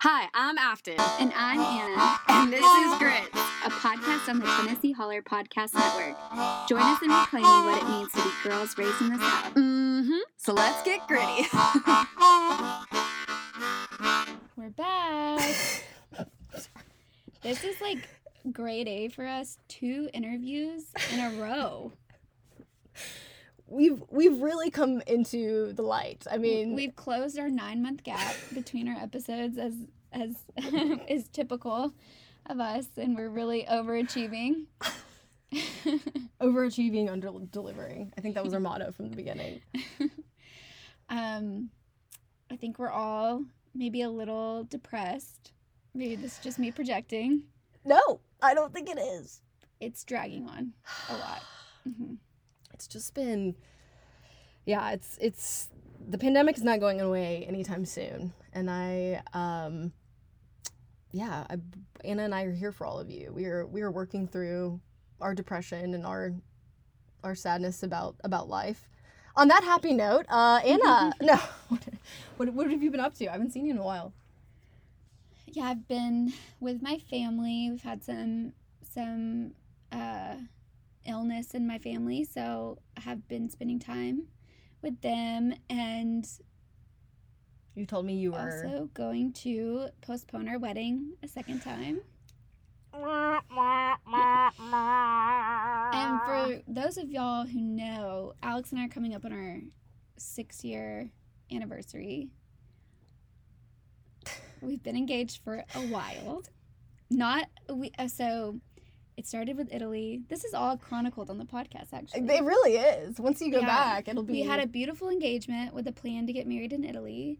Hi, I'm Afton. And I'm Anna. And this is Grit. A podcast on the Tennessee Holler Podcast Network. Join us in reclaiming what it means to be girls raised in the South. Mm-hmm. So let's get gritty. We're back. this is like grade A for us. Two interviews in a row. We've we've really come into the light. I mean, We've closed our nine month gap between our episodes as as is typical of us, and we're really overachieving. overachieving, under delivering. I think that was our motto from the beginning. um, I think we're all maybe a little depressed. Maybe this is just me projecting. No, I don't think it is. It's dragging on a lot. hmm It's just been, yeah. It's it's the pandemic is not going away anytime soon, and I um, yeah. I, Anna and I are here for all of you. We are we are working through our depression and our our sadness about about life. On that happy note, uh, Anna, no, what, what have you been up to? I haven't seen you in a while. Yeah, I've been with my family. We've had some some uh, illness in my family, so I have been spending time with them and You told me you were. also going to postpone our wedding a second time. And for those of y'all who know, Alex and I are coming up on our six year anniversary. We've been engaged for a while. Not we uh, so it started with Italy. This is all chronicled on the podcast actually. It really is. Once you go Yeah. back, it'll be. we had a beautiful engagement with a plan to get married in Italy.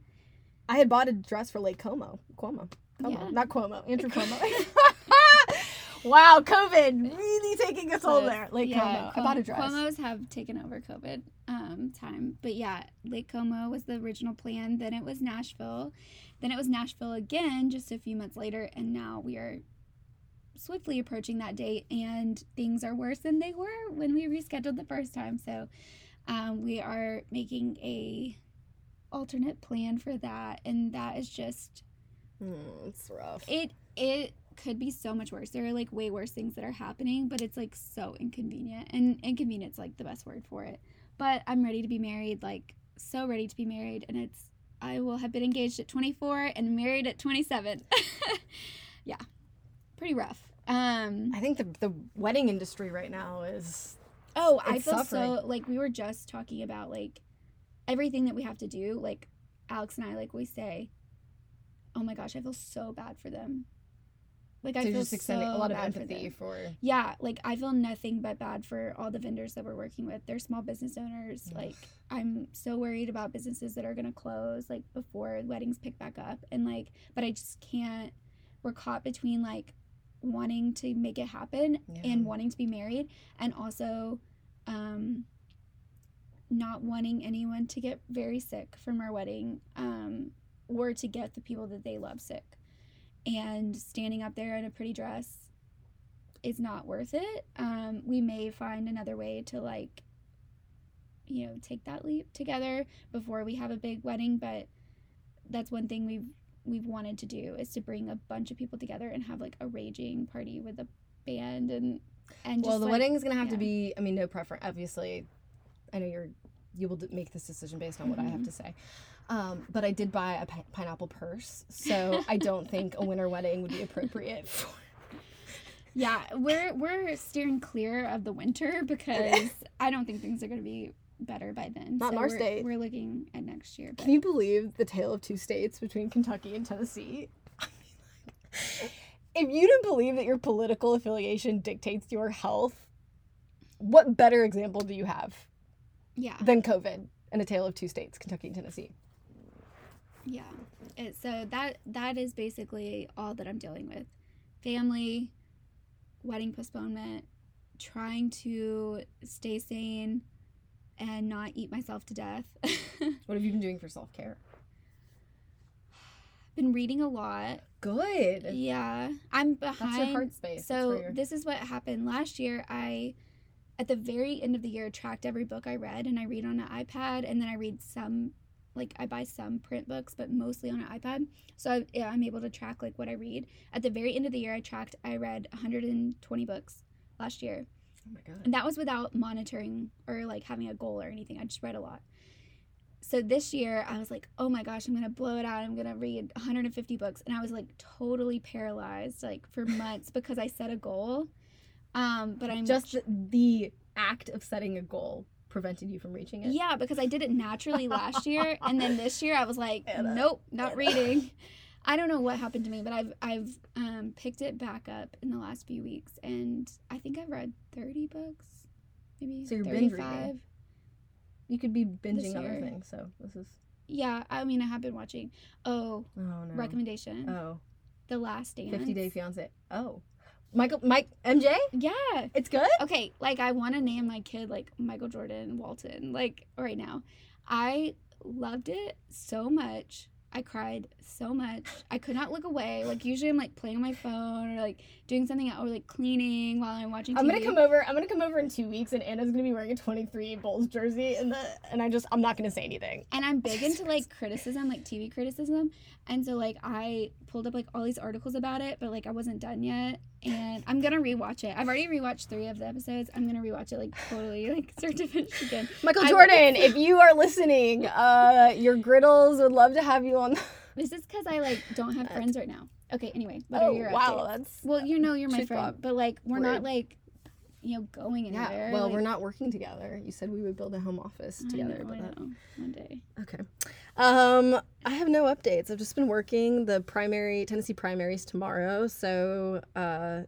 I had bought a dress for Lake Como. Cuomo. Como. Yeah. Not Cuomo. Andrew Cuomo. wow, COVID really taking us So, there. Lake Como. I bought a dress. Cuomo's have taken over COVID um, time. But yeah, Lake Como was the original plan. Then it was Nashville. Then it was Nashville again just a few months later. And now we are swiftly approaching that date. And things are worse than they were when we rescheduled the first time. So um, we are making a alternate plan for that. And that is just Hmm, it's rough. it it could be so much worse. There are like way worse things that are happening, but it's like so inconvenient. And inconvenient's like the best word for it. But I'm ready to be married, like so ready to be married and it's I will have been engaged at 24 and married at 27. yeah. Pretty rough. Um I think the the wedding industry right now is. oh, I feel suffering. so like we were just talking about like everything that we have to do, like Alex and I like we say, "Oh my gosh, I feel so bad for them." Like I feel just extending so a lot of bad for empathy for. Yeah, like I feel nothing but bad for all the vendors that we're working with. They're small business owners. Ugh. Like I'm so worried about businesses that are gonna close like before weddings pick back up. And like, but I just can't. We're caught between like wanting to make it happen Yeah. and wanting to be married, and also, um, not wanting anyone to get very sick from our wedding, um, or to get the people that they love sick. And standing up there in a pretty dress is not worth it. Um, we may find another way to like, you know, take that leap together before we have a big wedding. But that's one thing we've we've wanted to do is to bring a bunch of people together and have like a raging party with a band and and Well, the like, wedding is gonna have yeah. to be. I mean, no preference. Obviously, I know you're. You will make this decision based on what I Mm-hmm. have to say. Um, but I did buy a pi- pineapple purse, so I don't think a winter wedding would be appropriate for. Yeah, we're we're steering clear of the winter because I don't think things are going to be better by then. Not in our we're, state. We're looking at next year. But Can you believe the tale of two states between Kentucky and Tennessee? I mean, like, if you don't believe that your political affiliation dictates your health, what better example do you have yeah, than COVID and a tale of two states, Kentucky and Tennessee? yeah. It, so that that is basically all that I'm dealing with: family, wedding postponement, trying to stay sane, and not eat myself to death. What have you been doing for self care? Been reading a lot. Good. Yeah, I'm behind. That's your heart space. So this is what happened last year. I, at the very end of the year, tracked every book I read, and I read on an iPad, and then I read some like I buy some print books, but mostly on an iPad. So I, yeah, I'm able to track like what I read. At the very end of the year, I tracked. I read 120 books last year, Oh my god. and that was without monitoring or like having a goal or anything. I just read a lot. So this year, I was like, oh my gosh, I'm gonna blow it out. I'm gonna read 150 books, and I was like totally paralyzed like for months because I set a goal. Um, but I'm Just the, the act of setting a goal prevented you from reaching it. Yeah, because I did it naturally last year, and then this year I was like, Anna. nope, not Anna. reading. I don't know what happened to me, but I've I've um, picked it back up in the last few weeks, and I think I've read thirty books, maybe So you're thirty-five. reading. You could be binging other things. So this is. Yeah, I mean I have been watching. Oh, Oh no. recommendation: Oh. The Last Dance. 50 Day Fiance. Oh. Michael, Mike, MJ? Yeah. It's good? Okay, like I want to name my kid like Michael Jordan Walton, like right now. I loved it so much. I cried so much. I could not look away. Like usually I'm like playing on my phone or like doing something or like cleaning while I'm watching TV. I'm gonna come over. I'm gonna come over in two weeks, and Anna's gonna be wearing a 23 Bulls jersey, and the and I just I'm not gonna say anything. and I'm big into like criticism, like TV criticism. And so like I pulled up like all these articles about it, but like I wasn't done yet. And I'm gonna rewatch it. I've already rewatched three of the episodes. I'm gonna rewatch it like totally like start to finish again. Michael Jordan, if you are listening, uh, your griddles would love to have you on. The- This is because I like don't have friends right now. Okay, anyway, what oh are your wow, updates? that's Well, you know you're my friend, but like we're not like you know going anywhere. yeah. Well, like, we're not working together. You said we would build a home office together, know, but that. One day. Okay. Um, I have no updates. I've just been working the primary Tennessee primaries tomorrow, so uh,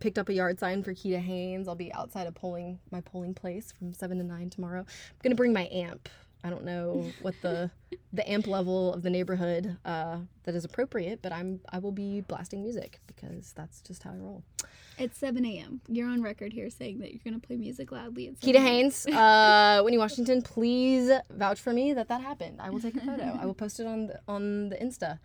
picked up a yard sign for Keeda Haynes. I'll be outside of polling my polling place from seven to nine tomorrow. I'm gonna bring my amp. I don't know what the the amp level of the neighborhood uh, that is appropriate, but I'm I will be blasting music because that's just how I roll. It's 7 a.m. You're on record here saying that you're gonna play music loudly. At 7 Keeda Haynes, uh, Winnie Washington, please vouch for me that that happened. I will take a photo. I will post it on the, on the Insta.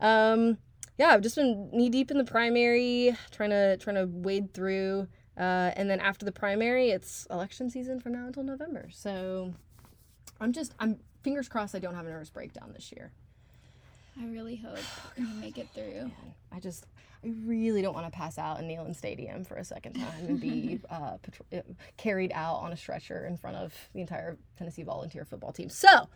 Um, yeah, I've just been knee deep in the primary, trying to trying to wade through, uh, and then after the primary, it's election season from now until November. So I'm just I'm fingers crossed I don't have a nervous breakdown this year. I really hope you make it through. Man, I just I really don't want to pass out in Neyland Stadium for a second time and be uh, patro- uh, carried out on a stretcher in front of the entire Tennessee volunteer football team. So,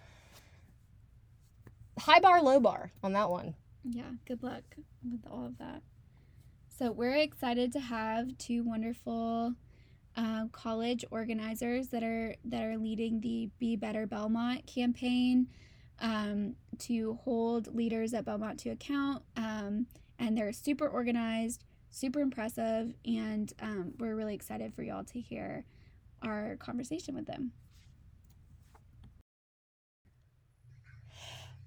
high bar, low bar on that one. Yeah, good luck with all of that. So we're excited to have two wonderful uh, college organizers that are that are leading the Be Better Belmont campaign um, to hold leaders at Belmont to account. Um, and they're super organized, super impressive, and um, we're really excited for y'all to hear our conversation with them.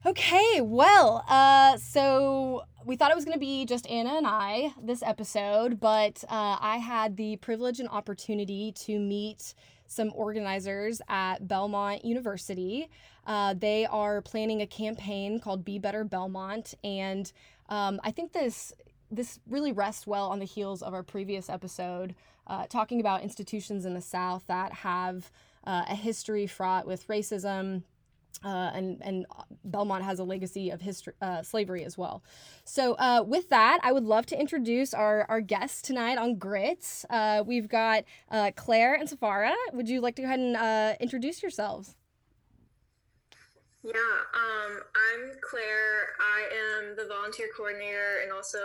Okay, well, uh, so we thought it was going to be just Anna and I this episode, but uh, I had the privilege and opportunity to meet some organizers at Belmont University. Uh, they are planning a campaign called Be Better Belmont, and um, I think this this really rests well on the heels of our previous episode, uh, talking about institutions in the South that have uh, a history fraught with racism, uh, and and Belmont has a legacy of history, uh, slavery as well. So uh, with that, I would love to introduce our our guests tonight on Grits. Uh, we've got uh, Claire and Safara. Would you like to go ahead and uh, introduce yourselves? Yeah, um, I'm Claire. I am the volunteer coordinator and also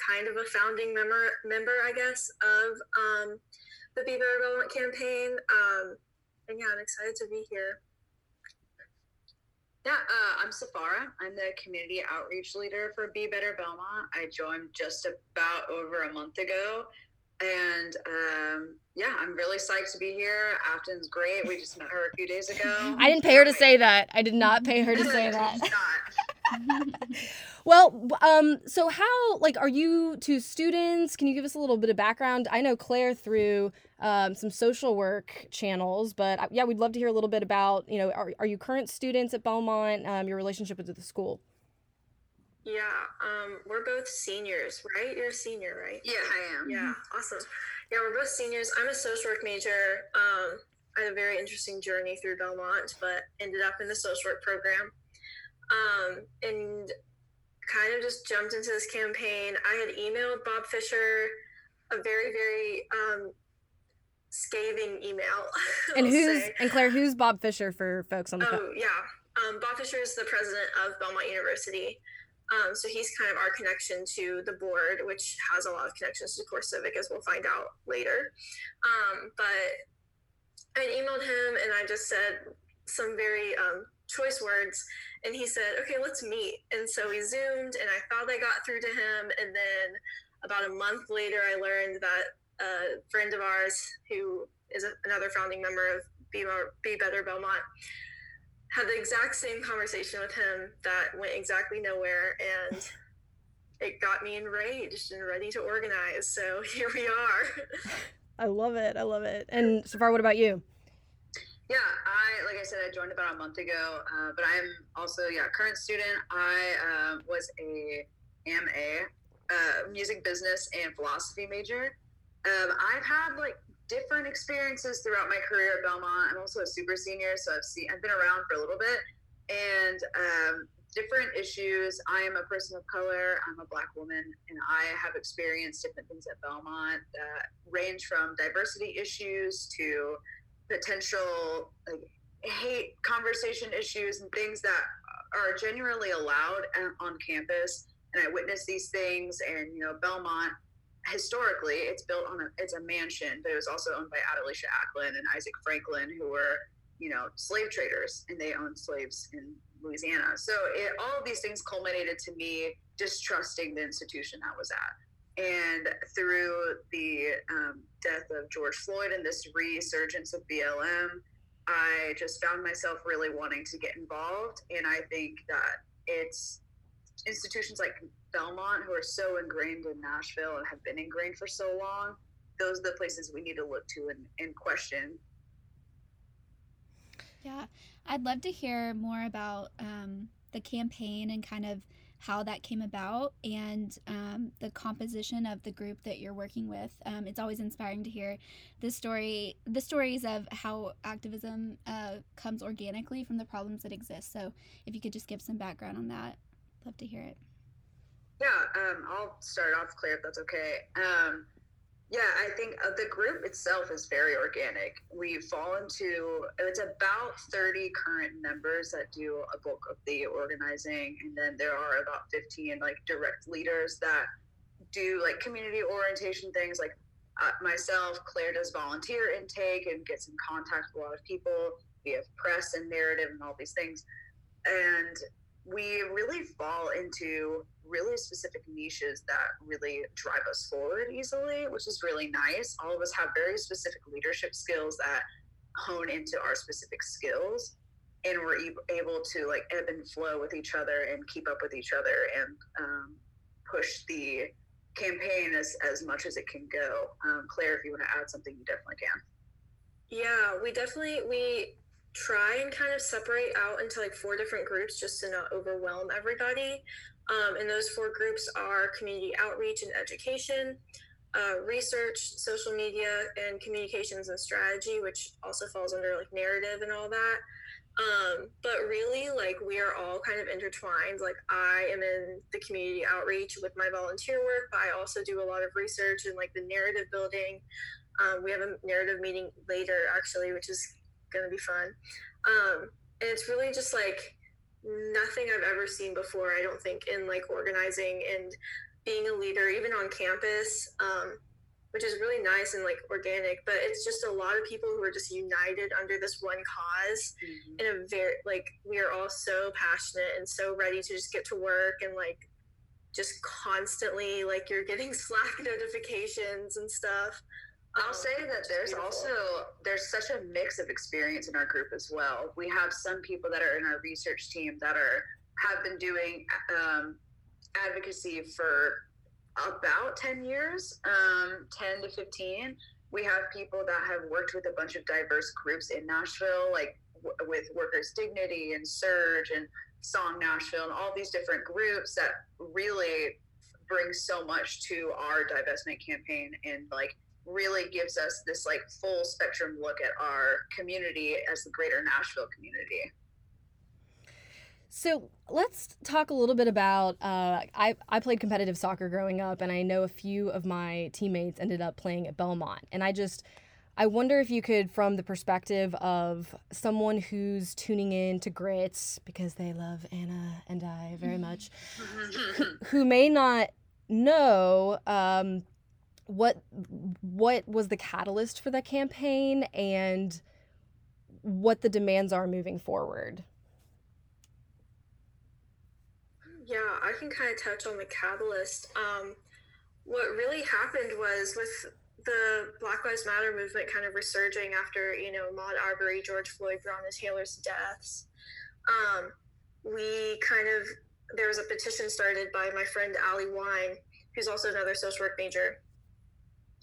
kind of a founding member, member I guess, of um, the Be Better Belmont campaign. Um, and yeah, I'm excited to be here. Yeah, uh, I'm Safara. I'm the community outreach leader for Be Better Belmont. I joined just about over a month ago. And um, yeah, I'm really psyched to be here. Afton's great. We just met her a few days ago. I didn't pay her to say that. I did not pay her to say that. Not. Well, um, so how like are you two students? Can you give us a little bit of background? I know Claire through um, some social work channels, but uh, yeah, we'd love to hear a little bit about you know are, are you current students at Belmont? Um, your relationship with the school. Yeah, um, we're both seniors, right? You're a senior, right? Yeah, I am. Yeah, awesome. Yeah, we're both seniors. I'm a social work major. Um, I had a very interesting journey through Belmont, but ended up in the social work program. Um, and kind of just jumped into this campaign. I had emailed Bob Fisher a very, very um, scathing email. And who's say. and Claire, who's Bob Fisher for folks on the phone? Oh yeah, um, Bob Fisher is the president of Belmont University. Um, so he's kind of our connection to the board, which has a lot of connections to Core Civic, as we'll find out later. Um, but I emailed him and I just said some very um, choice words, and he said, "Okay, let's meet." And so we zoomed, and I thought I got through to him, and then about a month later, I learned that a friend of ours, who is a, another founding member of Be, More, Be Better Belmont, had the exact same conversation with him that went exactly nowhere, and it got me enraged and ready to organize. So here we are. I love it. I love it. And Safar, what about you? Yeah, I like I said, I joined about a month ago, uh, but I'm also yeah current student. I uh, was a am a uh, music business and philosophy major. Um, I've had like different experiences throughout my career at Belmont. I'm also a super senior, so I've seen I've been around for a little bit, and um, different issues. I am a person of color. I'm a black woman, and I have experienced different things at Belmont that range from diversity issues to potential like hate conversation issues and things that are genuinely allowed on campus. And i witnessed these things and you know belmont. Historically it's built on a it's a mansion but it was also owned by adelicia acklen and isaac franklin who were you know slave traders and they owned slaves in louisiana. So it, all of these things culminated to me distrusting the institution that was at and through the um, death of George Floyd and this resurgence of BLM, I just found myself really wanting to get involved. And I think that it's institutions like Belmont who are so ingrained in Nashville and have been ingrained for so long. Those are the places we need to look to and, and question. Yeah, I'd love to hear more about um, the campaign and kind of how that came about and um, the composition of the group that you're working with. Um, it's always inspiring to hear the story, the stories of how activism uh, comes organically from the problems that exist. So, if you could just give some background on that, I'd love to hear it. Yeah, um, I'll start off, Claire, if that's okay. Yeah, I think uh, the group itself is very organic. We fall into it's about 30 current members that do a bulk of the organizing, and then there are about 15 like direct leaders that do like community orientation things. Like uh, myself, Claire does volunteer intake and gets in contact with a lot of people. We have press and narrative and all these things, and we really fall into really specific niches that really drive us forward easily, which is really nice. All of us have very specific leadership skills that hone into our specific skills, and we're able to like ebb and flow with each other and keep up with each other and um, push the campaign as, as much as it can go. Um, Claire, if you want to add something, you definitely can. Yeah, we definitely we try and kind of separate out into like four different groups just to not overwhelm everybody. Um, and those four groups are community outreach and education, uh, research, social media, and communications and strategy, which also falls under like narrative and all that. Um, but really, like we are all kind of intertwined. Like I am in the community outreach with my volunteer work, but I also do a lot of research and like the narrative building. Um, we have a narrative meeting later, actually, which is to be fun. Um, and it's really just like nothing I've ever seen before, I don't think, in like organizing and being a leader, even on campus, um, which is really nice and like organic. But it's just a lot of people who are just united under this one cause in a very, like, we are all so passionate and so ready to just get to work and like just constantly, like, you're getting Slack notifications and stuff. I'll say that there's also there's such a mix of experience in our group as well. We have some people that are in our research team that are have been doing um, advocacy for about 10 years, um, 10 to 15. We have people that have worked with a bunch of diverse groups in Nashville, like w- with Workers' Dignity and SURJ and Song Nashville and all these different groups that really bring so much to our divestment campaign and like really gives us this like full spectrum look at our community as the greater Nashville community. So let's talk a little bit about. Uh, I I played competitive soccer growing up, and I know a few of my teammates ended up playing at Belmont. And I just, I wonder if you could, from the perspective of someone who's tuning in to Grits because they love Anna and I very much, who, who may not know um, what what was the catalyst for the campaign and what the demands are moving forward. Yeah, I can kind of touch on the catalyst. Um, what really happened was with the Black Lives Matter movement kind of resurging after, you know, Ahmaud Arbery, George Floyd, Breonna Taylor's deaths. Um, we kind of, there was a petition started by my friend Ali Wine, who's also another social work major.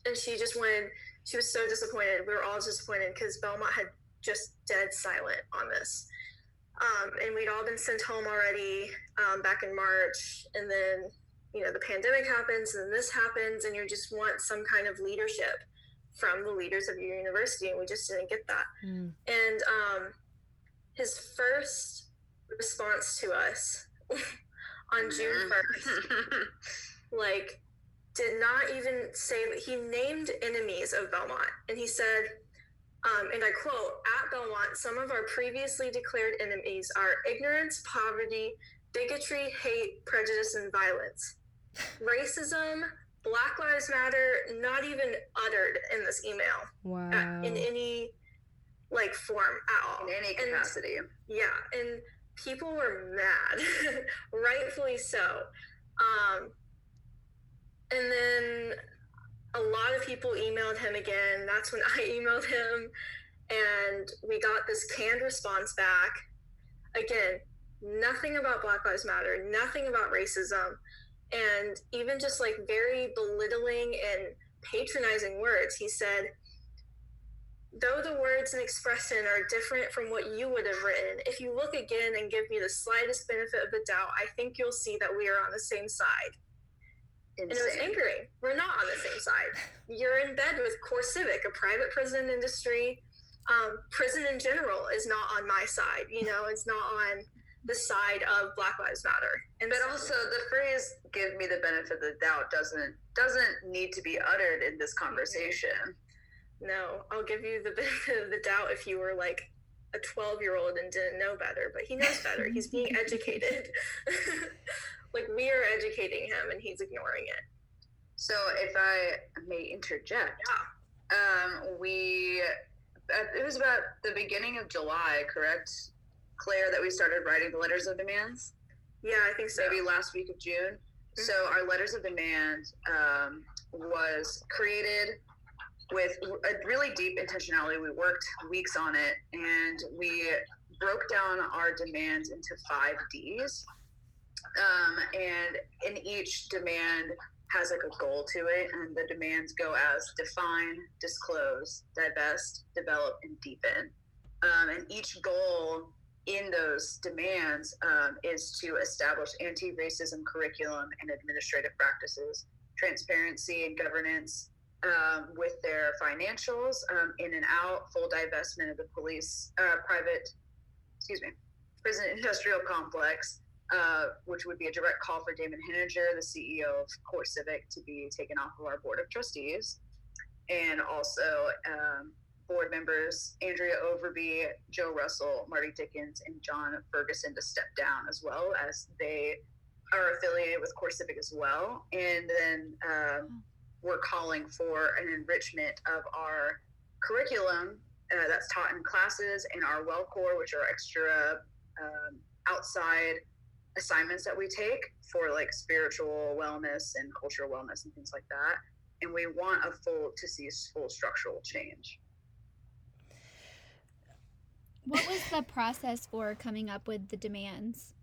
And she just went, she was so disappointed. We were all disappointed because Belmont had just dead silent on this. Um, and we'd all been sent home already um, back in March. And then, you know, the pandemic happens and this happens, and you just want some kind of leadership from the leaders of your university. And we just didn't get that. Mm. And um, his first response to us on June 1st, like, did not even say that he named enemies of Belmont. And he said, um, and I quote, at Belmont, some of our previously declared enemies are ignorance, poverty, bigotry, hate, prejudice, and violence. Racism, Black Lives Matter, not even uttered in this email Wow. uh, in any like form at all. in any And- capacity. yeah, and people were mad, rightfully so. Um, and then a lot of people emailed him again. That's when I emailed him, and we got this canned response back. Again, nothing about Black Lives Matter, nothing about racism, and even just like very belittling and patronizing words. He said, Though the words and expression are different from what you would have written, if you look again and give me the slightest benefit of the doubt, I think you'll see that we are on the same side. And it was Insane. angering. We're not on the same side. You're in bed with Core Civic, a private prison industry. Um, prison in general is not on my side. You know, it's not on the side of Black Lives Matter. And But so- also the phrase "give me the benefit of the doubt" doesn't doesn't need to be uttered in this conversation. No, I'll give you the benefit of the doubt if you were like a 12 year old and didn't know better, but he knows better. He's being educated. like we are educating him and he's ignoring it. So, if I may interject, um, we uh, it was about the beginning of July, correct, Claire, that we started writing the letters of demands. Yeah, I think so. maybe last week of June. So our letters of demand um, was created with a really deep intentionality. We worked weeks on it, and we broke down our demands into five Ds. Um, and in each demand has like a goal to it, and the demands go as define, disclose, divest, develop, and deepen. Um, and each goal in those demands um, is to establish anti-racism curriculum and administrative practices, transparency and governance um, with their financials, um, in and out, full divestment of the police, uh, private, excuse me, prison industrial complex, uh, which would be a direct call for Damon Hininger, the CEO of Core Civic, to be taken off of our board of trustees, and also um, board members Andrea Overby, Joe Russell, Marty Dickens, and John Ferguson to step down as well as they are affiliated with Core Civic as well. And then um, we're calling for an enrichment of our curriculum uh, that's taught in classes in our well core, which are extra um, outside assignments that we take for like spiritual wellness and cultural wellness and things like that. And we want a full to see a full structural change. What was the process for coming up with the demands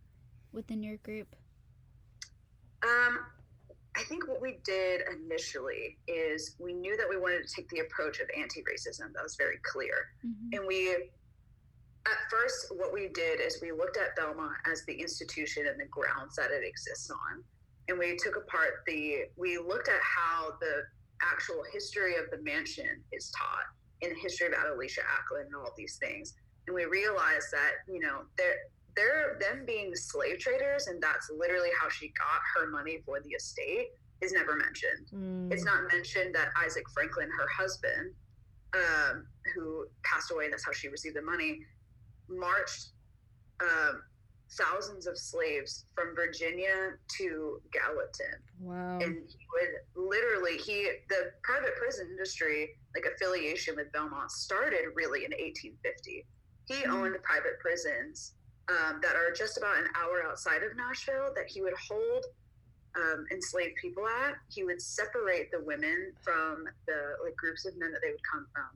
within your group? Um, I think what we did initially is we knew that we wanted to take the approach of anti-racism. That was very clear. Mhm. And we, at first, what we did is we looked at Belmont as the institution and the grounds that it exists on. And we took apart the, we looked at how the actual history of the mansion is taught in the history of Adelicia Acklen and all these things. And we realized that, you know, they're, they're them being slave traders, and that's literally how she got her money for the estate, is never mentioned. Mm. It's not mentioned that Isaac Franklin, her husband, um, who passed away, and that's how she received the money, marched um, thousands of slaves from Virginia to Gallatin Wow. and he would literally he the private prison industry like affiliation with belmont started really in 1850 he Mhm. owned private prisons um, that are just about an hour outside of nashville that he would hold um, enslaved people at he would separate the women from the like groups of men that they would come from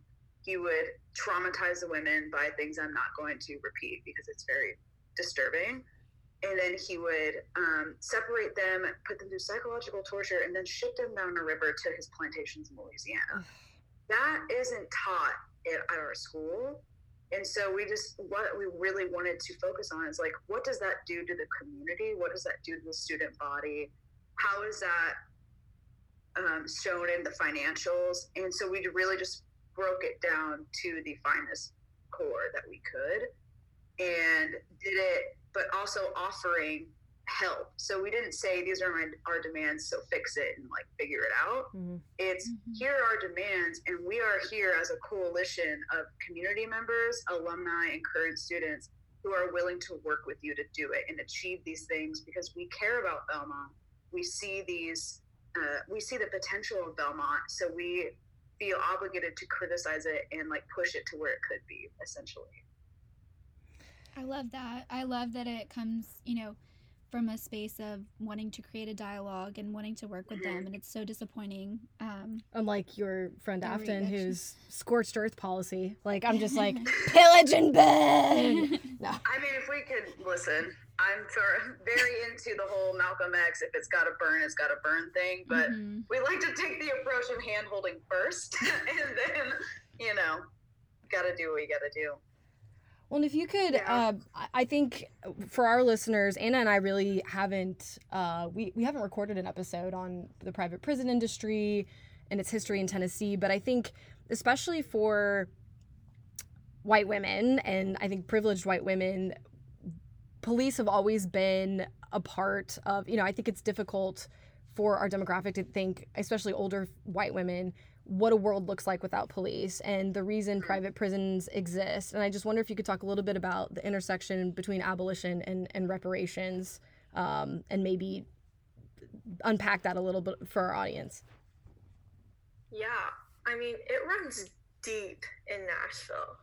he would traumatize the women by things i'm not going to repeat because it's very disturbing and then he would um, separate them, put them through psychological torture, and then ship them down a river to his plantations in Louisiana. that isn't taught at, our school, and so we just what we really wanted to focus on is like, what does that do to the community? What does that do to the student body? How is that um, shown in the financials? And so we really just broke it down to the finest core that we could and did it, but also offering help. So we didn't say these are my our demands, so fix it and like figure it out. Mhm. It's Mhm. here are our demands, and we are here as a coalition of community members, alumni, and current students who are willing to work with you to do it and achieve these things because we care about Belmont. We see these, uh, we see the potential of Belmont, so we feel obligated to criticize it and like push it to where it could be, essentially. I love that. I love that it comes, you know, from a space of wanting to create a dialogue and wanting to work with them, and it's so disappointing. Um, Unlike your friend Afton, reaction. who's scorched earth policy. Like I'm just like pillage and burn. I mean, if we could listen, I'm for, very into the whole Malcolm X. If it's got to burn, it's got to burn thing. But Mhm. we like to take the approach of hand holding first, and then you know, got to do what you got to do. Well, and if you could, Yeah. uh, I- I think for our listeners, Anna and I really haven't, uh, we, we haven't recorded an episode on the private prison industry and its history in Tennessee, but I think especially for white women and I think privileged white women, police have always been a part of, you know, I think it's difficult for our demographic to think, especially older white women, what a world looks like without police and the reason private prisons exist. And I just wonder if you could talk a little bit about the intersection between abolition and, and reparations um, and maybe unpack that a little bit for our audience. Yeah, I mean, it runs deep in Nashville.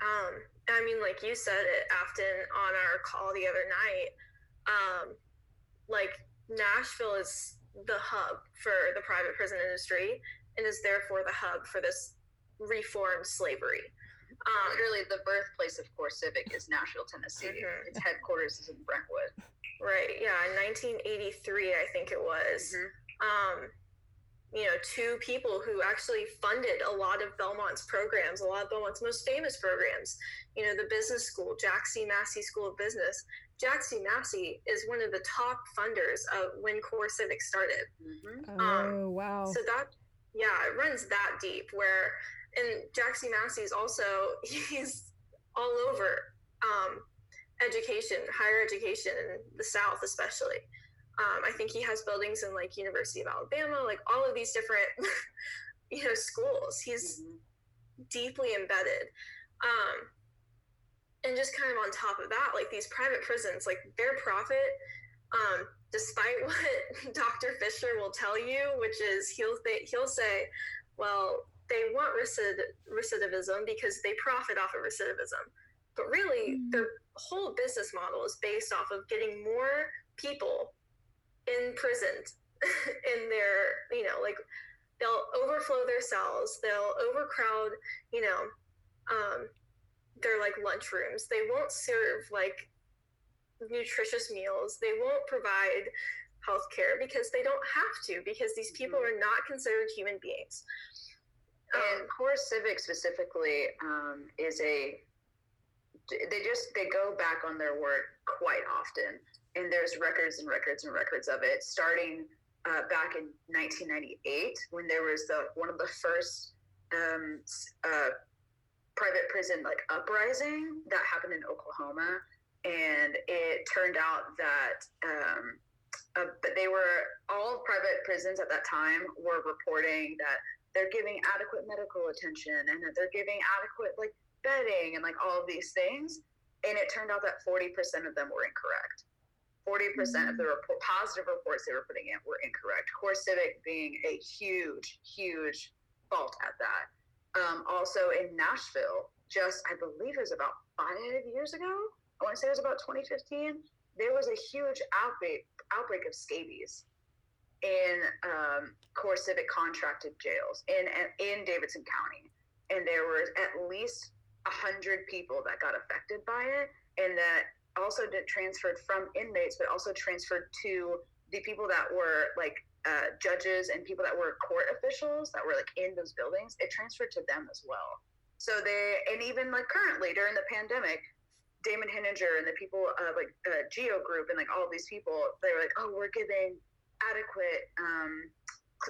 Um, I mean, like you said it, Afton, on our call the other night. Um, like Nashville is the hub for the private prison industry, and is therefore the hub for this reformed slavery. Um, Literally, the birthplace of Core Civic is Nashville, Tennessee. Mhm. Its headquarters is in Brentwood. right? Yeah, in 1983, I think it was. um, you know, two people who actually funded a lot of Belmont's programs, a lot of Belmont's most famous programs. You know, the business school, Jack C. Massey School of Business. Jack C. Massey is one of the top funders of when Core Civic started. Mm-hmm. Um, Oh, wow. So that, yeah, it runs that deep. Where, and Jack C. Massey is also he's all over um, education, higher education in the South, especially. Um, I think he has buildings in like University of Alabama, like all of these different, you know, schools. He's deeply embedded. Um, and just kind of on top of that, like these private prisons, like their profit, um, despite what Dr. Fisher will tell you, which is he'll th- he'll say, well, they want recid- recidivism because they profit off of recidivism. But really, Mm. their whole business model is based off of getting more people imprisoned in their, you know, like they'll overflow their cells, they'll overcrowd, you know, um, their like lunch rooms. They won't serve like nutritious meals. They won't provide health care because they don't have to, because these people are not considered human beings. And Um, Core Civic specifically um, is a they just they go back on their word quite often, and there's records and records and records of it, starting uh, back in 1998 when there was the one of the first um, uh, private prison like uprising that happened in Oklahoma, and it turned out that um, uh, they were all private prisons at that time were reporting that they're giving adequate medical attention and that they're giving adequate like bedding and like all of these things. And it turned out that 40% of them were incorrect. 40% of the report, positive reports they were putting in were incorrect. Core civic being a huge huge fault at that. Um, also in nashville just i believe it was about five years ago i want to say it was about 2015 there was a huge outbreak outbreak of scabies in um, CoreCivic contracted jails in in Davidson County, and there were at least hundred people that got affected by it, and that also transferred from inmates, but also transferred to the people that were like uh, judges and people that were court officials that were like in those buildings. It transferred to them as well. So they and even like currently during the pandemic, Damon Hininger and the people uh, like uh, Geo Group and like all these people, they were like, oh, we're giving adequate um,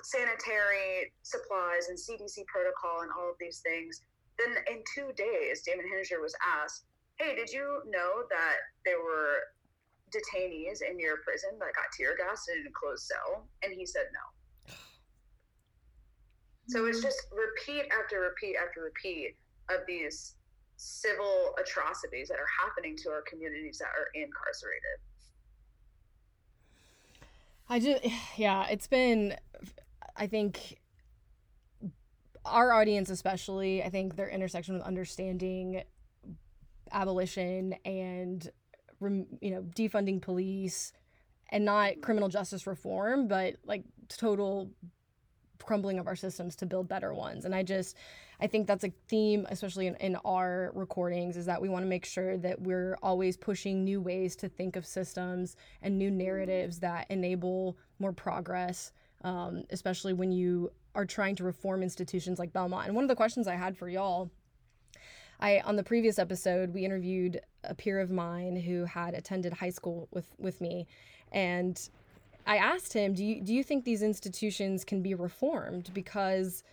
sanitary supplies and CDC protocol and all of these things. Then in two days, Damon Hininger was asked, "Hey, did you know that there were detainees in your prison that got tear gassed in a closed cell?" And he said no. So it's just repeat after repeat after repeat of these civil atrocities that are happening to our communities that are incarcerated. I just, yeah, it's been, I think, our audience, especially, I think their intersection with understanding abolition and, you know, defunding police and not criminal justice reform, but like total crumbling of our systems to build better ones. And I just, I think that's a theme, especially in, in our recordings, is that we want to make sure that we're always pushing new ways to think of systems and new narratives that enable more progress, um, especially when you are trying to reform institutions like Belmont. And one of the questions I had for y'all. I on the previous episode we interviewed a peer of mine who had attended high school with with me and I asked him, "Do you do you think these institutions can be reformed? Because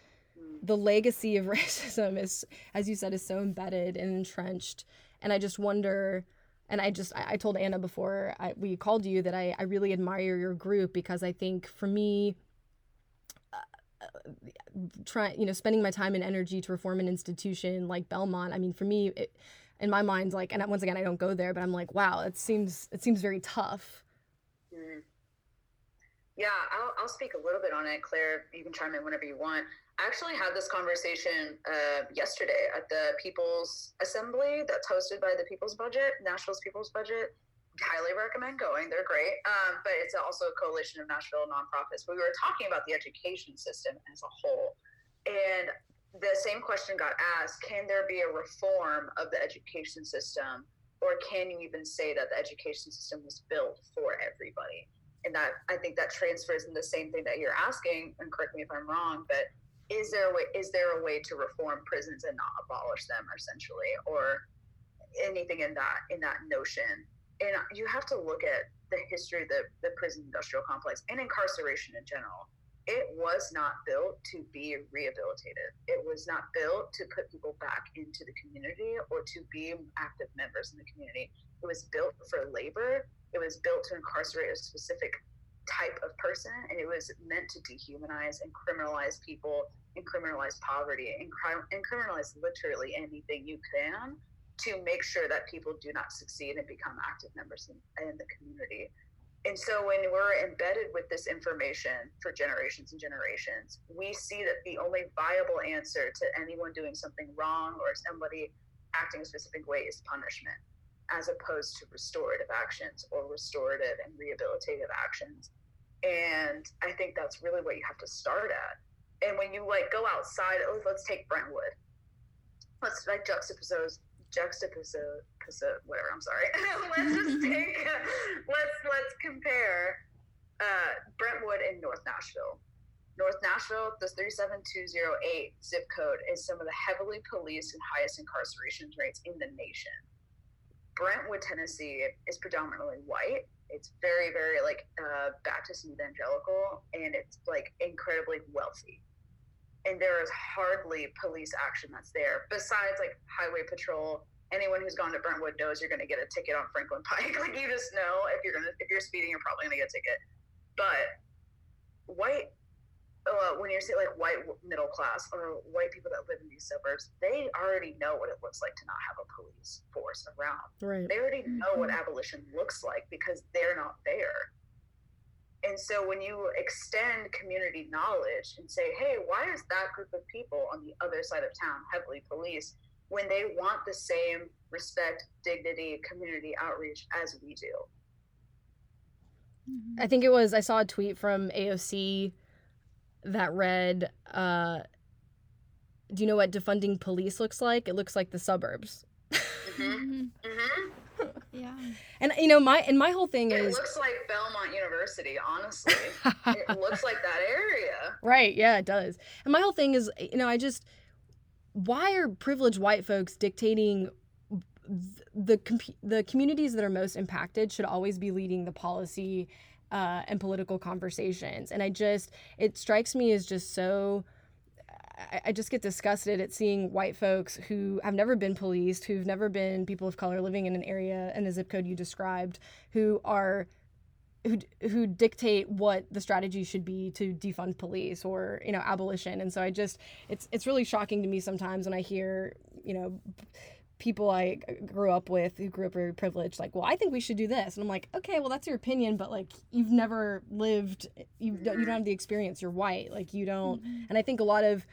the legacy of racism is as you said is so embedded and entrenched. And i just wonder and i just i, I told anna before I, we called you that I, I really admire your group because i think for me uh, trying you know spending my time and energy to reform an institution like belmont i mean for me it, in my mind like and once again i don't go there but i'm like wow it seems it seems very tough. Mm. Yeah I'll, I'll speak a little bit on it claire you can chime in whenever you want I actually had this conversation uh, yesterday at the People's Assembly that's hosted by the People's Budget, Nashville's People's Budget. Highly recommend going. They're great. Um, but it's also a coalition of Nashville nonprofits. We were talking about the education system as a whole. And the same question got asked can there be a reform of the education system? Or can you even say that the education system was built for everybody? And that I think that transfers in the same thing that you're asking, and correct me if I'm wrong, but is there a way is there a way to reform prisons and not abolish them essentially or anything in that in that notion? And you have to look at the history of the, the prison industrial complex and incarceration in general. It was not built to be rehabilitated. It was not built to put people back into the community or to be active members in the community. It was built for labor it was built to incarcerate a specific type of person and it was meant to dehumanize and criminalize people and criminalize poverty and, and criminalize literally anything you can to make sure that people do not succeed and become active members in, in the community. And so when we're embedded with this information for generations and generations we see that the only viable answer to anyone doing something wrong or somebody acting a specific way is punishment as opposed to restorative actions or restorative and rehabilitative actions. And I think that's really what you have to start at. And when you like go outside, oh, let's take Brentwood. Let's like juxtapose, juxtapose, whatever. I'm sorry. let's just take, let's let's compare uh, Brentwood and North Nashville. North Nashville, the 37208 zip code is some of the heavily policed and highest incarceration rates in the nation. Brentwood, Tennessee is predominantly white It's very, very like uh, Baptist and evangelical, and it's like incredibly wealthy. And there is hardly police action that's there besides like highway patrol. Anyone who's gone to Brentwood knows you're going to get a ticket on Franklin Pike. Like you just know if you're gonna if you're speeding, you're probably going to get a ticket. But white uh, when you're saying like white middle class or white people that live in these suburbs, they already know what it looks like to not have a police force around. Right. They already know what abolition looks like because they're not there. And so when you extend community knowledge and say, hey, why is that group of people on the other side of town heavily policed when they want the same respect, dignity, community outreach as we do? Mhm. I think it was I saw a tweet from AOC that read, uh, "Do you know what defunding police looks like? It looks like the suburbs." Mm-hmm. Mhm. Mm-hmm. Yeah. And you know my and my whole thing It is It looks like Belmont University, honestly. it looks like that area. right. Yeah, it does. And my whole thing is, you know, I just why are privileged white folks dictating the com- the communities that are most impacted should always be leading the policy uh, and political conversations. And I just it strikes me as just so I, I just get disgusted at seeing white folks who have never been policed, who've never been people of color living in an area in the zip code you described, who are who who dictate what the strategy should be to defund police or you know abolition. And so I just it's it's really shocking to me sometimes when I hear you know people I grew up with who grew up very privileged like well I think we should do this and I'm like okay well that's your opinion but like you've never lived you don't you don't have the experience you're white like you don't Mhm. and I think a lot of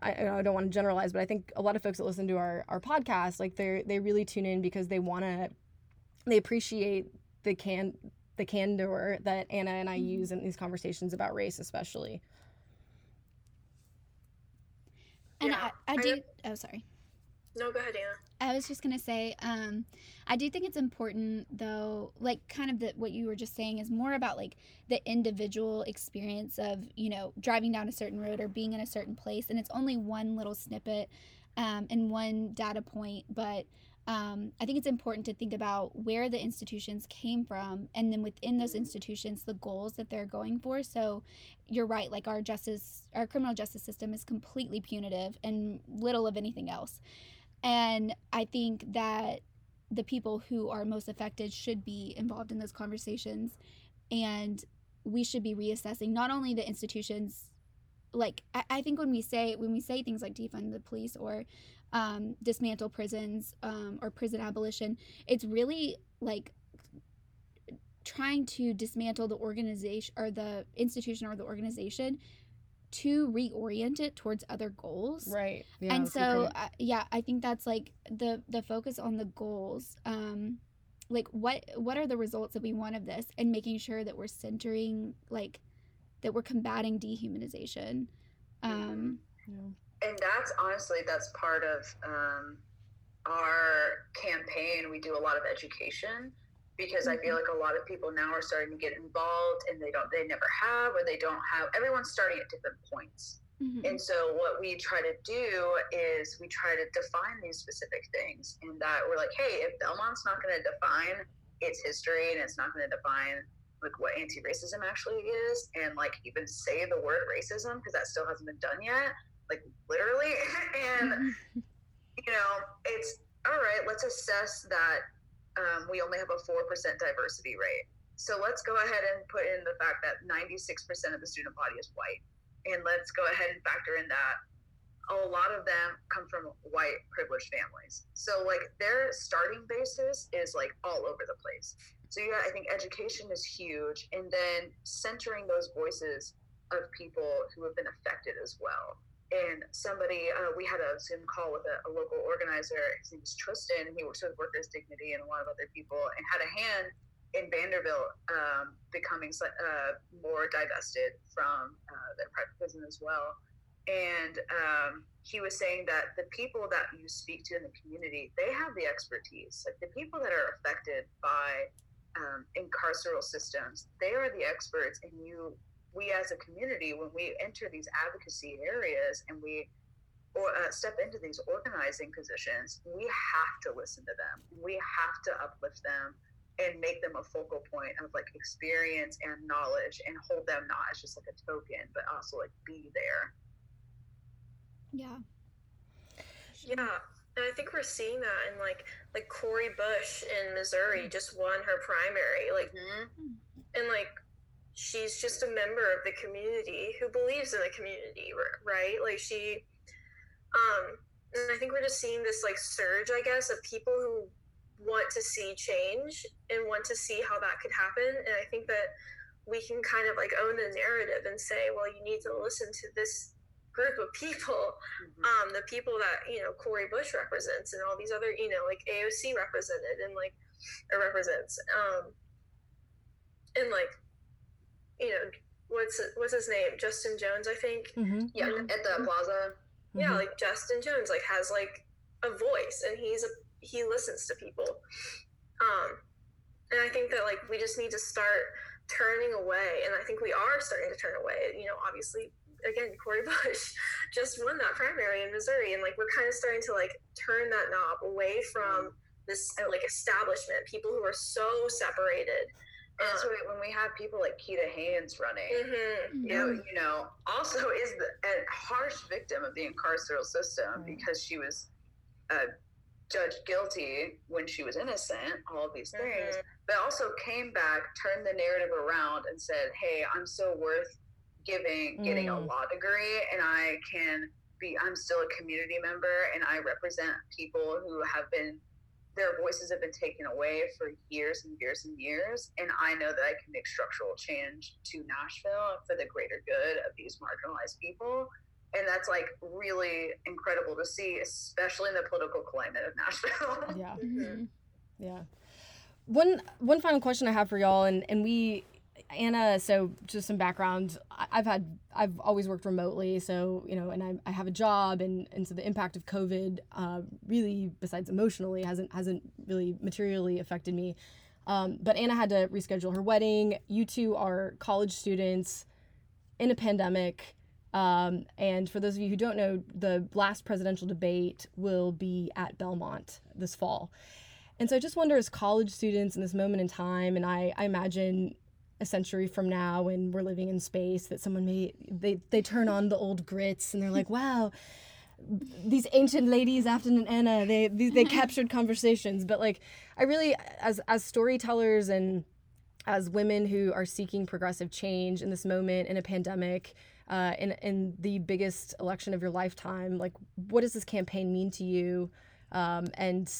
I, I don't want to generalize, but I think a lot of folks that listen to our, our podcast, like they they really tune in because they want to, they appreciate the can the candor that Anna and I Mhm. use in these conversations about race, especially. And Yeah, I, I I- do. Oh, sorry. No, go ahead, Anna. I was just gonna say, um, I do think it's important though, like kind of the, what you were just saying is more about like the individual experience of you know driving down a certain road or being in a certain place, and it's only one little snippet um, and one data point, but um, I think it's important to think about where the institutions came from, and then within those institutions, the goals that they're going for. So, you're right, like our justice, our criminal justice system is completely punitive and little of anything else. And I think that the people who are most affected should be involved in those conversations. And we should be reassessing not only the institutions, like I, I think when we say when we say things like defund the police or um, dismantle prisons um, or prison abolition, it's really like trying to dismantle the organization or the institution or the organization to reorient it towards other goals Right. Yeah. and so great- uh, yeah i think that's like the the focus on the goals um like what what are the results that we want of this and making sure that we're centering like that we're combating dehumanization um yeah. and that's honestly that's part of um, our campaign we do a lot of education because i feel like a lot of people now are starting to get involved and they don't they never have or they don't have everyone's starting at different points mhm. and so what we try to do is we try to define these specific things and that we're like hey if belmont's not going to define its history and it's not going to define like what anti-racism actually is and like even say the word racism because that still hasn't been done yet like literally and Mhm. you know it's all right let's assess that um, we only have a 4% diversity rate. So let's go ahead and put in the fact that 96% of the student body is white. And let's go ahead and factor in that a lot of them come from white privileged families. So like their starting basis is like all over the place. So yeah i think education is huge and then centering those voices of people who have been affected as well and somebody uh, we had a zoom call with a, a local organizer. His name is tristan. He works with workers dignity and a lot of other people and had a hand in vanderbilt um, becoming uh, more divested from uh, their private prison as well. And um, he was saying that the people that you speak to in the community they have the expertise. Like the people that are affected by um, incarceral systems they are the experts and you we as a community when we enter these advocacy areas and we or uh, step into these organizing positions we have to listen to them we have to uplift them and make them a focal point of like experience and knowledge and hold them not as just like a token, but also like be there. Yeah. Yeah, and I think we're seeing that in like like Cori Bush in Missouri just won her primary, like, Mm-hmm. and like she's just a member of the community who believes in the community, right? Like she, um, and I think we're just seeing this like surge, I guess, of people who want to see change and want to see how that could happen, and I think that we can kind of like own the narrative and say, well, you need to listen to this group of people Mm-hmm. um, the people that you know Cori Bush represents and all these other you know like AOC represented and like or represents um, and like you know what's what's his name Justin Jones I think Mm-hmm. Yeah, Mhm. at the plaza. yeah like Justin Jones like has like a voice and he's a he listens to people um, and I think that like we just need to start turning away and I think we are starting to turn away you know obviously again Cori Bush just won that primary in Missouri and like we're kind of starting to like turn that knob away from this like establishment people who are so separated so when we have people like Keeda Haynes running, hmm who, you know, also is the, a harsh victim of the carceral system Right. because she was uh, judged guilty when she was innocent, all these things, Mhm. but also came back, turned the narrative around, and said, "Hey, I'm still worth giving, getting a Mm. law degree, and I can be. I'm still a community member, and I represent people who have been." Their voices have been taken away for years and years and years, and I know that I can make structural change to Nashville for the greater good of these marginalized people and that's like really incredible to see, especially in the political climate of Nashville. Yeah. Mhm. Yeah. One one final question I have for y'all, and and we, Anna. So just some background. I've had I've always worked remotely, so you know, and I, I have a job, and and so the impact of COVID, uh, really, besides emotionally, hasn't hasn't really materially affected me. Um, but Anna had to reschedule her wedding. You two are college students in a pandemic. Um, and for those of you who don't know, the last presidential debate will be at Belmont this fall. And so I just wonder, as college students in this moment in time, and I, I imagine a century from now when we're living in space, that someone may they they turn on the old grits and they're like, wow, these ancient ladies, Afton and Anna, they they, they captured conversations. But like, I really, as as storytellers and as women who are seeking progressive change in this moment in a pandemic, uh, in in the biggest election of your lifetime, like, what does this campaign mean to you? Um, and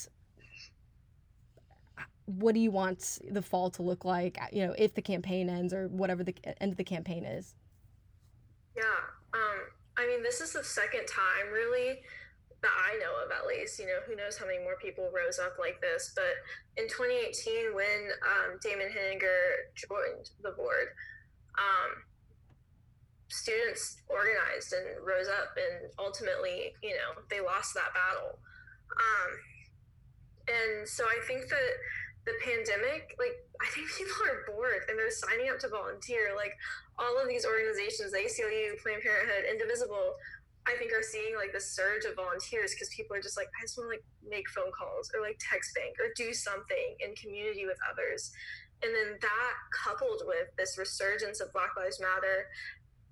what do you want the fall to look like you know if the campaign ends or whatever the end of the campaign is Yeah. Um, I mean, this is the second time, really, that I know of, at least. You know, who knows how many more people rose up like this. But in 2018, when um, Damon Hininger joined the board, um, students organized and rose up, and ultimately, you know, they lost that battle. Um, and so I think that the pandemic, like, I think people are bored and they're signing up to volunteer. Like, all of these organizations, the ACLU, Planned Parenthood, Indivisible, I think are seeing like this surge of volunteers because people are just like, I just want to like make phone calls or like text bank or do something in community with others. And then that coupled with this resurgence of Black Lives Matter,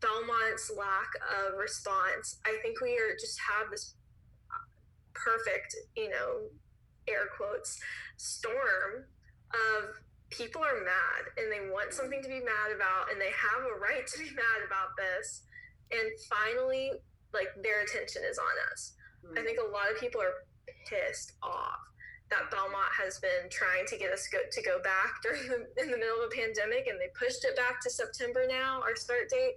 Belmont's lack of response, I think we are just have this perfect, you know, air quotes, storm of people are mad and they want something to be mad about and they have a right to be mad about this. And finally like their attention is on us. I think a lot of people are pissed off that belmont has been trying to get us go, to go back during the, in the middle of a pandemic and they pushed it back to september now our start date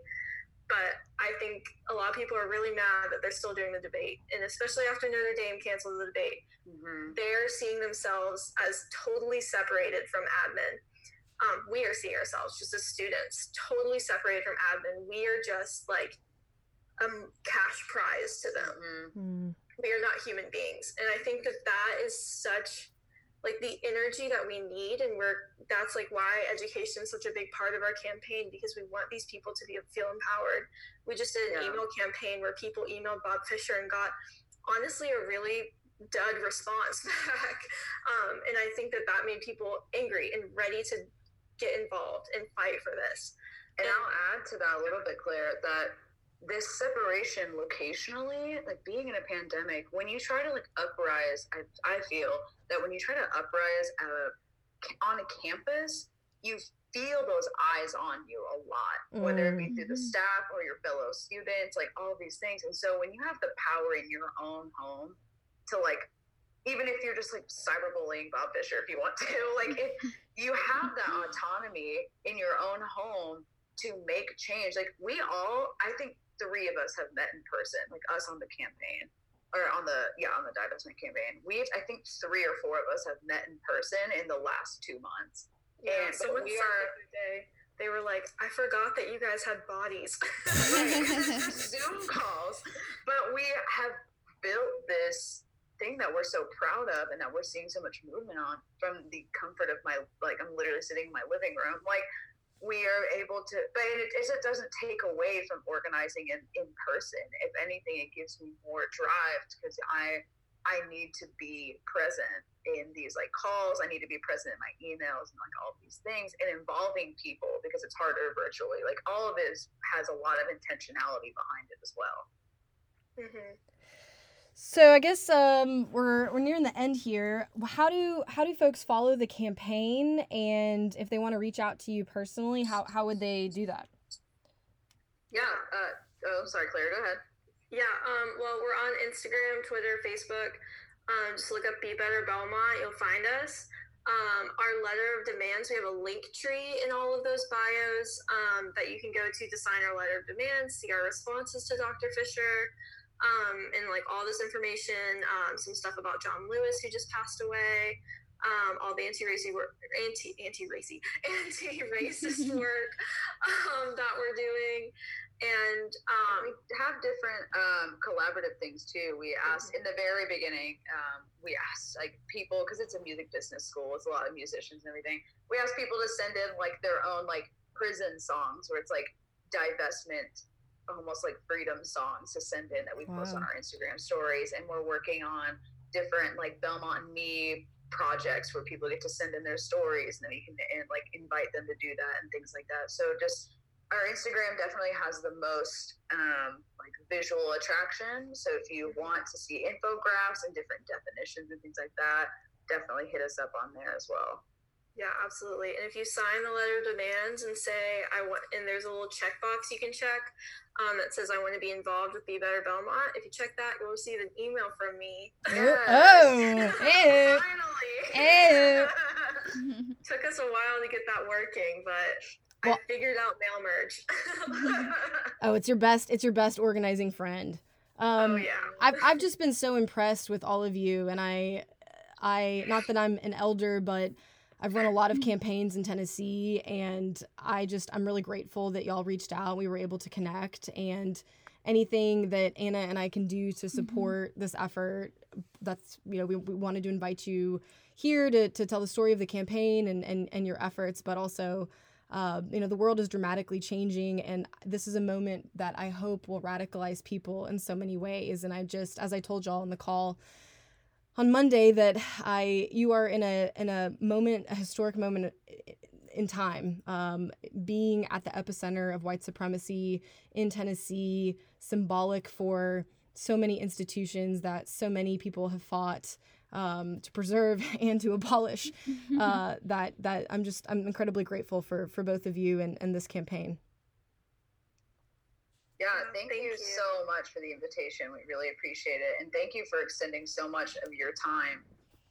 but i think a lot of people are really mad that they're still doing the debate and especially after notre dame canceled the debate Mhm. they're seeing themselves as totally separated from admin. Um, we are seeing ourselves just as students, totally separated from admin. We are just like a m- cash prize to them. Mhm. We are not human beings, and I think that that is such like the energy that we need, and we're that's like why education is such a big part of our campaign because we want these people to be feel empowered. We just did an Yeah. email campaign where people emailed Bob Fisher and got honestly a really dud response back. Um, and I think that that made people angry and ready to get involved and fight for this. And I'll add to that a little bit, Claire, that this separation locationally, like being in a pandemic, when you try to like uprise, I, I feel that when you try to uprise a, on a campus, you feel those eyes on you a lot, whether it be through the Mhm. staff or your fellow students, like all these things. And so when you have the power in your own home to like, even if you're just like cyberbullying Bob Fisher if you want to, like if you have that autonomy in your own home to make change. Like we all, I think three of us have met in person, like us on the campaign or on the yeah on the divestment campaign. We I think three or four of us have met in person in the last two months. Yeah, And- someone we are- the other day, they were like, I forgot that you guys had bodies. Zoom calls, but we have built this thing that we're so proud of and that we're seeing so much movement on from the comfort of my like I'm literally sitting in my living room. Like we are able to but it, it doesn't take away from organizing in, in person. If anything, it gives me more drive because I I need to be present in these like calls. I need to be present in my emails and like all these things and involving people because it's harder virtually. Like all of it is, has a lot of intentionality behind it as well. hmm So I guess um, we're we're nearing the end here. How do how do folks follow the campaign, and if they want to reach out to you personally, how how would they do that? Yeah. Uh, oh, sorry, Claire. Go ahead. Yeah, um, well, we're on Instagram, Twitter, Facebook. Um, just look up Be Better Belmont. You'll find us. Um, our letter of demands, we have a link tree in all of those bios um, that you can go to to sign our letter of demands, see our responses to Dr. Fisher, um, and like all this information, um, some stuff about John Lewis who just passed away, um, all the anti-racy work, anti anti-racy, anti-racist work um, that we're doing, and um, we have different um, collaborative things too. We asked in the very beginning, um, we asked like people because it's a music business school, it's a lot of musicians and everything. We asked people to send in like their own like prison songs where it's like divestment, almost like freedom songs to send in that we post on our Instagram stories, and we're working on different like Belmont and Me projects where people get to send in their stories and then we can and, like invite them to do that and things like that. So just our Instagram definitely has the most um, like visual attraction. So if you want to see infographics and different definitions and things like that, definitely hit us up on there as well. Yeah, absolutely. And if you sign the letter of demands and say I want, and there's a little checkbox you can check um, that says I want to be involved with Be Better Belmont. If you check that, you'll receive an email from me. Oh, ew. Finally. Ew. Took us a while to get that working, but Well- I figured out mail merge. Oh, it's your best. It's your best organizing friend. Um, oh yeah. I've I've just been so impressed with all of you, and I, I not that I'm an elder, but I've run a lot of campaigns in Tennessee, and I just I'm really grateful that y'all reached out. We were able to connect, and anything that Anna and I can do to support this effort, that's you know we, we wanted to invite you here to to tell the story of the campaign and and and your efforts, but also. Uh, you know the world is dramatically changing and this is a moment that i hope will radicalize people in so many ways and i just as i told y'all in the call on monday that i you are in a in a moment a historic moment in time um, being at the epicenter of white supremacy in tennessee symbolic for so many institutions that so many people have fought um, to preserve and to abolish uh, that that I'm just I'm incredibly grateful for for both of you and, and this campaign. Yeah, Yeah, thank, thank you, you. so much for the invitation. We really appreciate it. And thank you for extending so much of your time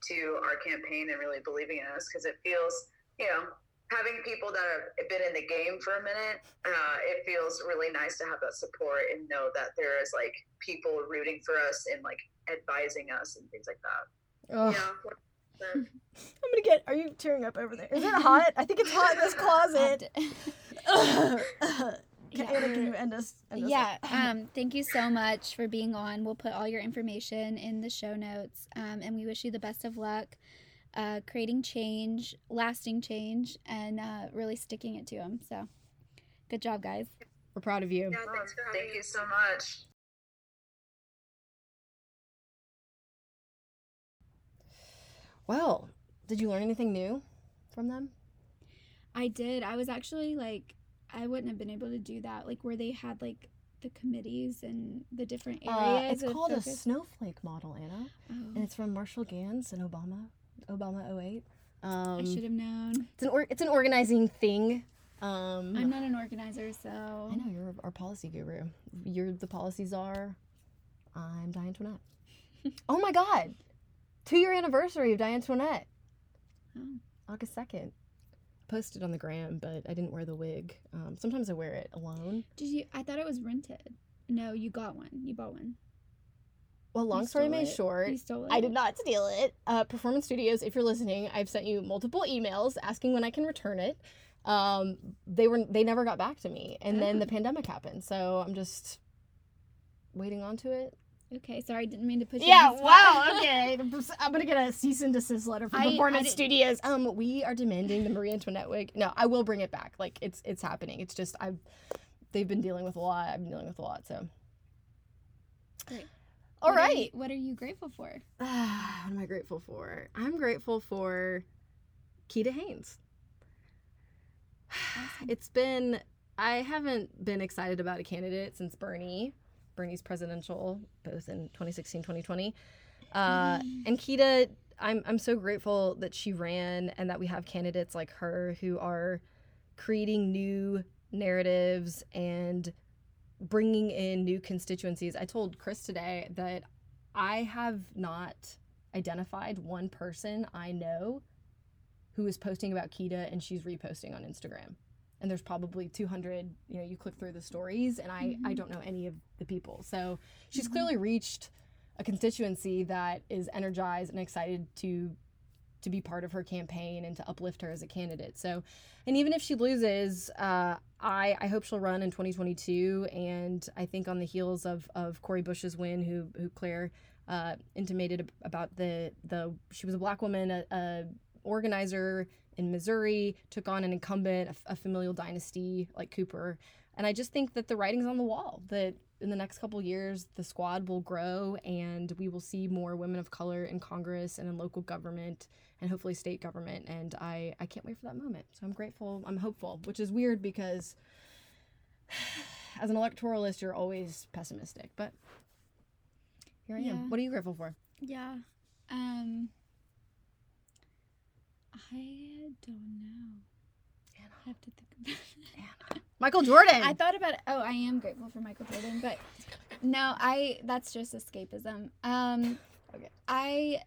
to our campaign and really believing in us because it feels, you know, having people that have been in the game for a minute, uh, it feels really nice to have that support and know that there is like people rooting for us and like advising us and things like that. Ugh. Yeah. I'm gonna get. Are you tearing up over there? Is it hot? I think it's hot in this closet. can, Yeah. Anna, can you end us? End us yeah um thank you so much for being on we'll put all your information in the show notes um, and we wish you the best of luck uh, creating change lasting change and uh, really sticking it to them so good job guys We're proud of you. Yeah, thanks for having Thank you so much. Well, did you learn anything new from them? I did. I was actually like, I wouldn't have been able to do that. Like where they had like the committees and the different Uh, areas. it's of called a snowflake model, Anna, and Oh, it's from Marshall Ganz and Obama, Obama 08. Um, I should have known. it's an or- it's an organizing thing. Um, I'm not an organizer, so I know you're our policy guru. You're the policy czar. I'm Diane Toinette. oh my God, two year anniversary of Diane Toinette, Oh. August second. Posted on the gram, but I didn't wear the wig. Um, sometimes I wear it alone. Did you? I thought it was rented. No, you got one. You bought one. Well, long story made it. short, You stole it. I did not steal it. Uh, Performance Studios, if you're listening, I've sent you multiple emails asking when I can return it. Um, they were they never got back to me, and then Oh. the pandemic happened, so I'm just waiting on to it. Okay, sorry, I didn't mean to put you. Yeah, wow, okay. I'm gonna get a cease and desist letter from I- Performance Studios. Um, we are demanding the Marie Antoinette wig. No, I will bring it back. Like it's it's happening. It's just I've they've been dealing with a lot. I've been dealing with a lot. So. Great. All What are you- what are you grateful for? what am I grateful for? I'm grateful for Keeda Haynes. Awesome. It's been I haven't been excited about a candidate since Bernie, Bernie's presidential both in 2016, 2020. Uh, and Keeda, I'm I'm so grateful that she ran and that we have candidates like her who are creating new narratives and bringing in new constituencies. I told Chris today that I have not identified one person I know who is posting about Keeda and she's reposting on Instagram. And there's probably 200, you know, you click through the stories and I, I Mhm. don't know any of the people. So she's Mhm. clearly reached a constituency that is energized and excited to to be part of her campaign and to uplift her as a candidate. So, and even if she loses, uh, I I hope she'll run in 2022. And I think on the heels of of Cori Bush's win, who who Claire uh, intimated about the the she was a black woman, a, a organizer in Missouri, took on an incumbent, a familial dynasty like Cooper. And I just think that the writing's on the wall that in the next couple years the squad will grow and we will see more women of color in Congress and in local government and hopefully state government and I I can't wait for that moment. So I'm grateful, I'm hopeful, which is weird because as an electoralist you're always pessimistic, but here I Yeah. am. What are you grateful for? Yeah. Um. I don't know. I have to think about it. Michael Jordan. I thought about it. Oh, I am grateful for Michael Jordan, but no, I that's just escapism. Um Okay. I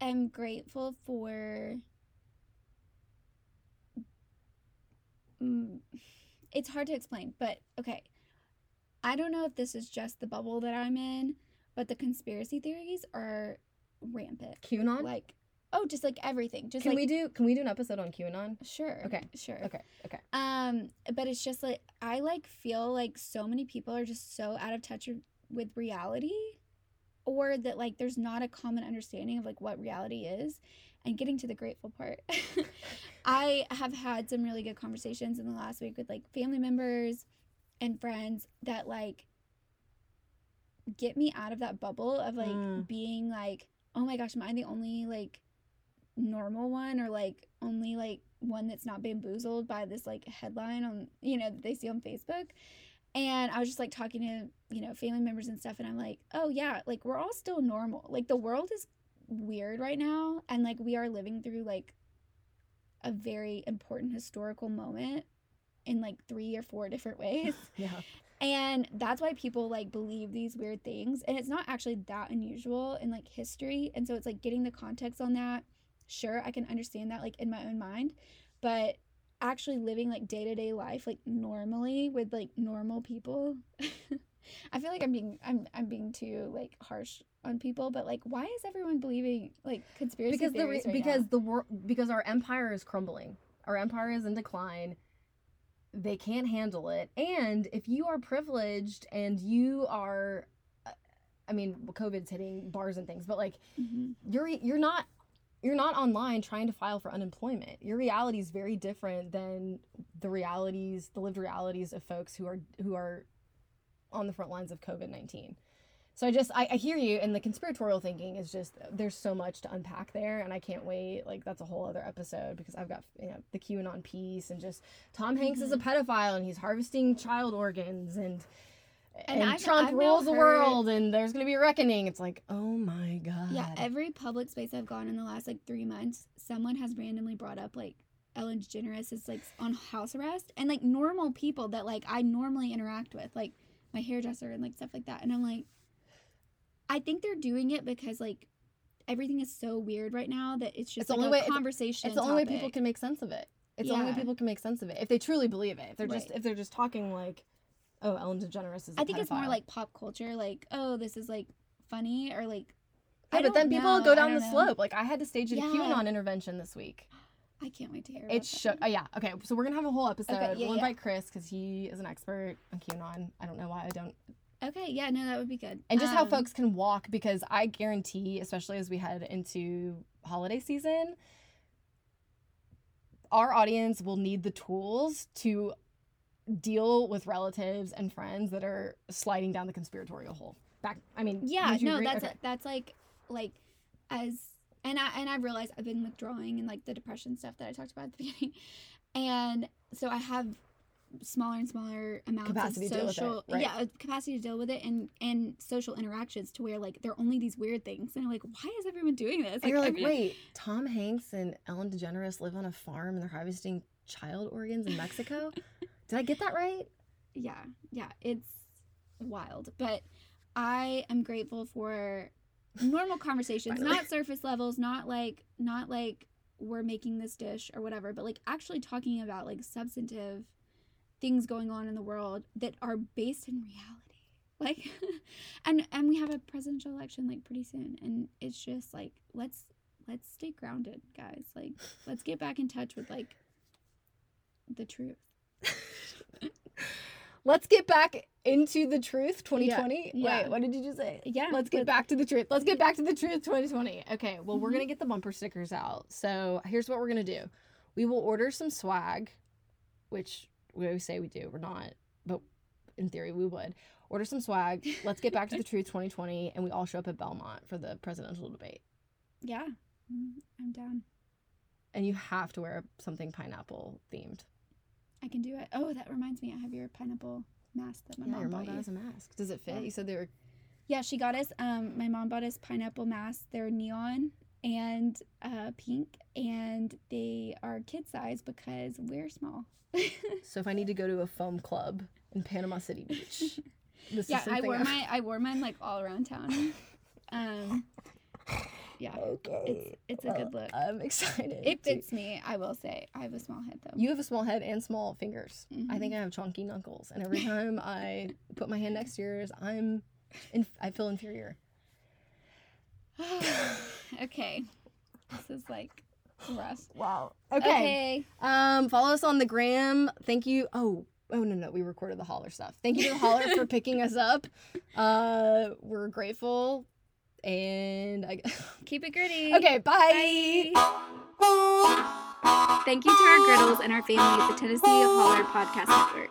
am grateful for mm, it's hard to explain, but okay. I don't know if this is just the bubble that I'm in, but the conspiracy theories are rampant. QAnon? Like oh, just like everything. Just can like we do can we do an episode on QAnon? Sure. Okay, Sure. Okay, okay. Um, but it's just like I like feel like so many people are just so out of touch with- reality or that like there's not a common understanding of like what reality is. And getting to the grateful part. I have had some really good conversations in the last week with like family members and friends that like get me out of that bubble of like Mm. being like, oh my gosh, am I the only like normal one or like only like one that's not bamboozled by this like headline on you know that they see on Facebook. And I was just like talking to, you know, family members and stuff and I'm like, "Oh yeah, like we're all still normal. Like the world is weird right now and like we are living through like a very important historical moment in like three or four different ways. Yeah. And that's why people like believe these weird things. And it's not actually that unusual in like history. And so it's like getting the context on that. Sure, I can understand that like in my own mind, but actually living like day to day life like normally with like normal people. I feel like I'm being I'm I'm being too like harsh on people, but like why is everyone believing like conspiracy because the re- right because now? the wor- because our empire is crumbling. Our empire is in decline. They can't handle it. And if you are privileged and you are uh, I mean, COVID's hitting bars and things, but like Mhm. you're you're not you're not online trying to file for unemployment. Your reality is very different than the realities, the lived realities of folks who are who are on the front lines of COVID nineteen. So I just I, I hear you, and the conspiratorial thinking is just there's so much to unpack there, and I can't wait. Like that's a whole other episode because I've got you know the QAnon piece and just Tom Hanks is a Mm-hmm. pedophile and he's harvesting child organs and And and, I've- Trump I've rules the heard- world and there's gonna be a reckoning. It's like oh my god. Yeah, every public space I've gone in the last like three months, someone has randomly brought up like Ellen DeGeneres is like on house arrest, and like normal people that like I normally interact with, like my hairdresser and like stuff like that, and I'm like, I think they're doing it because like everything is so weird right now that it's just the like only a way- it's- conversation. it's the only way people can make sense of it. It's the only way people can make sense of it if they truly believe it. If they're just if they're just talking like, oh, Ellen DeGeneres is. I I think it's more like pop culture, like oh, this is like funny or like. Yeah, I but then people know, go down the know. slope. Like I had to stage a Yeah. QAnon intervention this week. I can't wait to hear. It. Show. Uh, yeah. Okay. So we're gonna have a whole episode. yeah, we'll yeah. invite Chris because he is an expert on QAnon. I don't know why I don't. Okay, yeah, no, that would be good. And just how Um, folks can walk because I guarantee, especially as we head into holiday season, our audience will need the tools to deal with relatives and friends that are sliding down the conspiratorial hole. Back. I mean. Yeah, no, agree? that's Okay. that's like like as and I and I've realized I've been withdrawing and like the depression stuff that I talked about at the beginning, and so I have smaller and smaller amounts Capacity of to deal with it, social right. yeah capacity to deal with it and and social interactions to where like there are only these weird things and I'm like why is everyone doing this And you're like, wait, Tom Hanks and Ellen DeGeneres live on a farm and they're harvesting child organs in Mexico? Did I get that right? yeah yeah it's wild but i am grateful for normal conversations, not surface levels not like not like we're making this dish or whatever but like actually talking about like substantive things going on in the world that are based in reality. Like and and we have a presidential election like pretty soon and it's just like let's let's stay grounded guys. Like let's get back in touch with like the truth Let's get back into the truth 2020. yeah. Wait, what did you just say? yeah Let's get back to the truth. Let's get back to the truth 2020. Okay, well, we're going to get the bumper stickers out. So here's what we're going to do we will order some swag, which we always say we do. We're not, but in theory, we would. Order some swag. Let's get back to the truth 2020. And we all show up at Belmont for the presidential debate. Yeah, Mm, I'm down. And you have to wear something pineapple themed. I can do it. Oh, that reminds me. I have your pineapple mask that my yeah, mom your bought mom you. us a mask. Does it fit? Yeah. You said they were. Yeah, she got us. Um, my mom bought us pineapple masks. They're neon and uh, pink, and they are kid size because we're small. So if I need to go to a foam club in Panama City Beach, this yeah, is I wore my I wore mine like all around town. Um, yeah, Okay. it's it's a good look. I'm excited. It fits me. I will say. I have a small head though. You have a small head and small fingers. I Mhm. think I have chunky knuckles, and every time I put my hand next to yours, I'm, in, I feel inferior. okay, this is like rough. Wow. Okay. Um, follow us on the gram. Thank you. Oh, oh no, no, we recorded the holler stuff. Thank you to the holler for picking us up. Uh, we're grateful, and I. Keep it gritty. okay, bye. Thank you to our griddles and our family at the Tennessee Holler Podcast Network.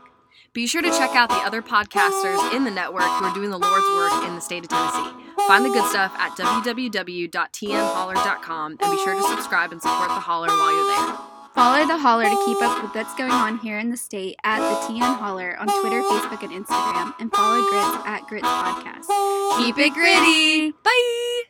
Be sure to check out the other podcasters in the network who are doing the Lord's work in the state of Tennessee. Find the good stuff at www.tnholler.com and be sure to subscribe and support the Holler while you're there. Follow the Holler to keep up with what's going on here in the state at the TN Holler on Twitter, Facebook, and Instagram, and follow Grits at Grits Podcast. Keep it gritty. Bye.